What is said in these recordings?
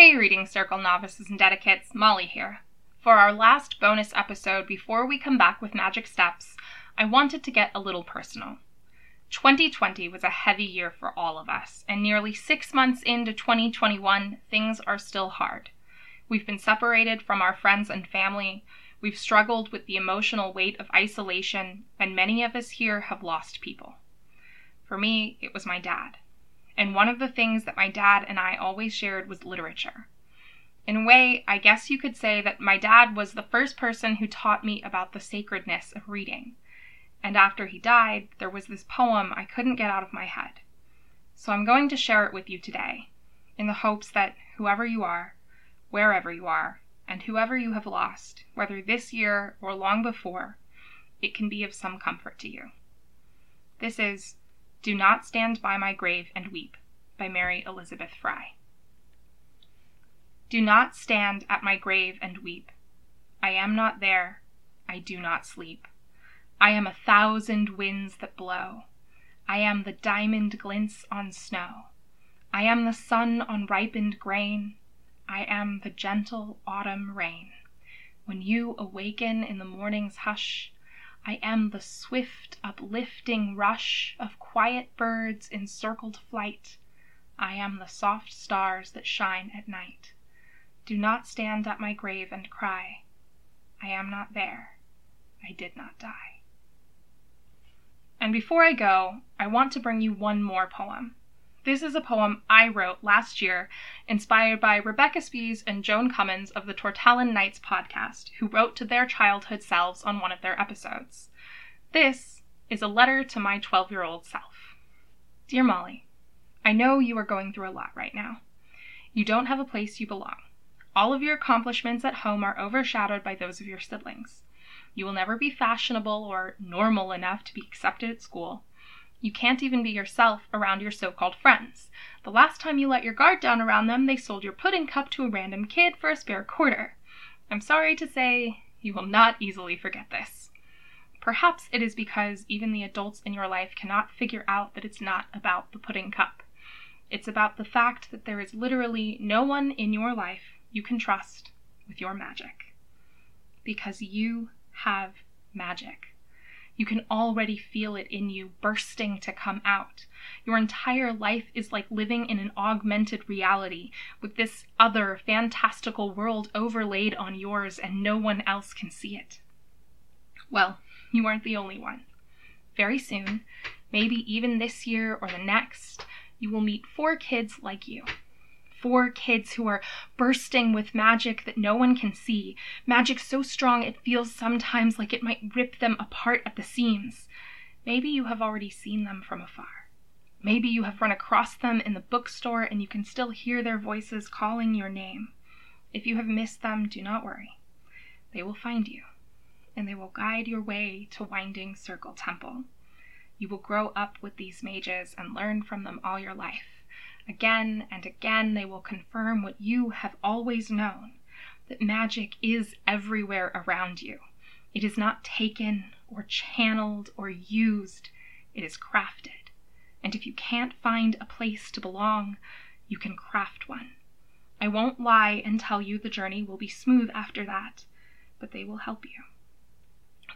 Hey, Reading Circle novices and dedicates, Molly here. For our last bonus episode before we come back with Magic Steps, I wanted to get a little personal. 2020 was a heavy year for all of us, and nearly six months into 2021, things are still hard. We've been separated from our friends and family, we've struggled with the emotional weight of isolation, and many of us here have lost people. For me, it was my dad and one of the things that my dad and I always shared was literature. In a way, I guess you could say that my dad was the first person who taught me about the sacredness of reading. And after he died, there was this poem I couldn't get out of my head. So I'm going to share it with you today, in the hopes that whoever you are, wherever you are, and whoever you have lost, whether this year or long before, it can be of some comfort to you. This is do Not Stand by My Grave and Weep by Mary Elizabeth Frye. Do not stand at my grave and weep. I am not there. I do not sleep. I am a thousand winds that blow. I am the diamond glints on snow. I am the sun on ripened grain. I am the gentle autumn rain. When you awaken in the morning's hush, I am the swift, uplifting rush Of quiet birds in circled flight. I am the soft stars that shine at night. Do not stand at my grave and cry, I am not there, I did not die. And before I go, I want to bring you one more poem. This is a poem I wrote last year, inspired by Rebecca Spies and Joan Cummins of the Tortallin Nights podcast, who wrote to their childhood selves on one of their episodes. This is a letter to my 12 year old self. Dear Molly, I know you are going through a lot right now. You don't have a place you belong. All of your accomplishments at home are overshadowed by those of your siblings. You will never be fashionable or normal enough to be accepted at school. You can't even be yourself around your so called friends. The last time you let your guard down around them, they sold your pudding cup to a random kid for a spare quarter. I'm sorry to say, you will not easily forget this. Perhaps it is because even the adults in your life cannot figure out that it's not about the pudding cup. It's about the fact that there is literally no one in your life you can trust with your magic. Because you have magic. You can already feel it in you, bursting to come out. Your entire life is like living in an augmented reality, with this other fantastical world overlaid on yours, and no one else can see it. Well, you aren't the only one. Very soon, maybe even this year or the next, you will meet four kids like you four kids who are bursting with magic that no one can see, magic so strong it feels sometimes like it might rip them apart at the seams. Maybe you have already seen them from afar. Maybe you have run across them in the bookstore and you can still hear their voices calling your name. If you have missed them, do not worry. They will find you, and they will guide your way to Winding Circle Temple. You will grow up with these mages and learn from them all your life. Again and again they will confirm what you have always known that magic is everywhere around you. It is not taken or channeled or used, it is crafted. And if you can't find a place to belong, you can craft one. I won't lie and tell you the journey will be smooth after that, but they will help you.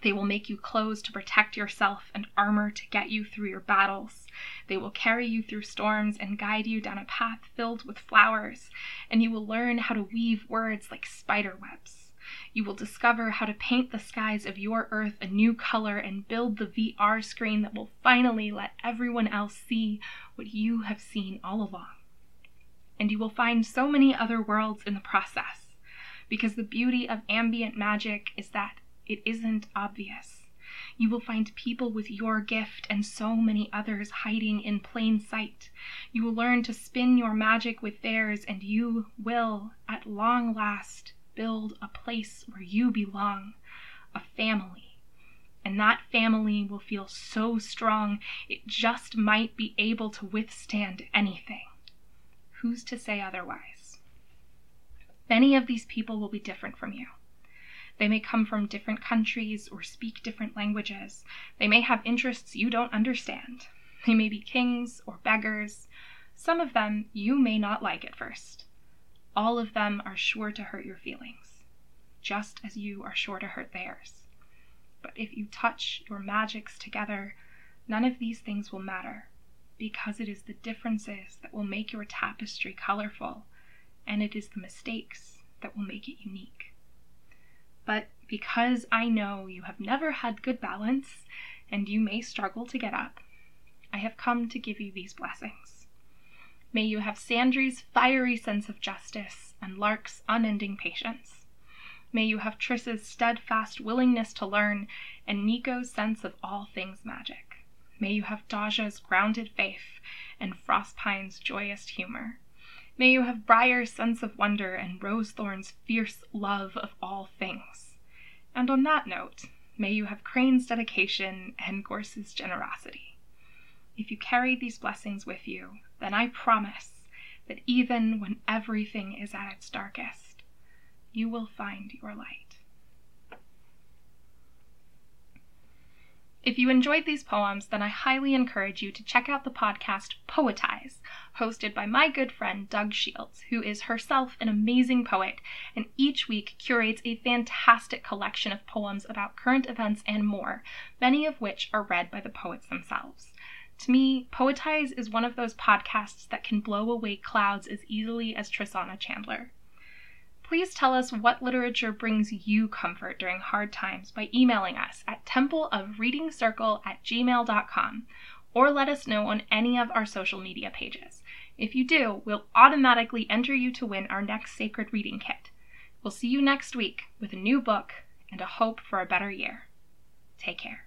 They will make you clothes to protect yourself and armor to get you through your battles. They will carry you through storms and guide you down a path filled with flowers, and you will learn how to weave words like spider webs. You will discover how to paint the skies of your earth a new color and build the VR screen that will finally let everyone else see what you have seen all along. And you will find so many other worlds in the process, because the beauty of ambient magic is that it isn't obvious. You will find people with your gift and so many others hiding in plain sight. You will learn to spin your magic with theirs, and you will, at long last, build a place where you belong a family. And that family will feel so strong it just might be able to withstand anything. Who's to say otherwise? Many of these people will be different from you. They may come from different countries or speak different languages. They may have interests you don't understand. They may be kings or beggars. Some of them you may not like at first. all of them are sure to hurt your feelings, just as you are sure to hurt theirs. But if you touch your magics together, none of these things will matter, because it is the differences that will make your tapestry colorful, and it is the mistakes that will make it unique. But because I know you have never had good balance, and you may struggle to get up, I have come to give you these blessings. May you have Sandry's fiery sense of justice and Lark's unending patience. May you have Tris's steadfast willingness to learn and Niko's sense of all things magic. May you have Daja's grounded faith and Frostpine's joyous humor. May you have Briar's sense of wonder and Rosethorn's fierce love of all things. And on that note, may you have Crane's dedication and Gorse's generosity. If you carry these blessings with you, then I promise that even when everything is at its darkest, you will find your light. If you enjoyed these poems, then I highly encourage you to check out the podcast Poetize, hosted by my good friend Doug Shields, who is herself an amazing poet and each week curates a fantastic collection of poems about current events and more, many of which are read by the poets themselves. To me, Poetize is one of those podcasts that can blow away clouds as easily as Trisana Chandler please tell us what literature brings you comfort during hard times by emailing us at templeofreadingcircle at gmail.com or let us know on any of our social media pages. If you do, we'll automatically enter you to win our next Sacred Reading Kit. We'll see you next week with a new book and a hope for a better year. Take care.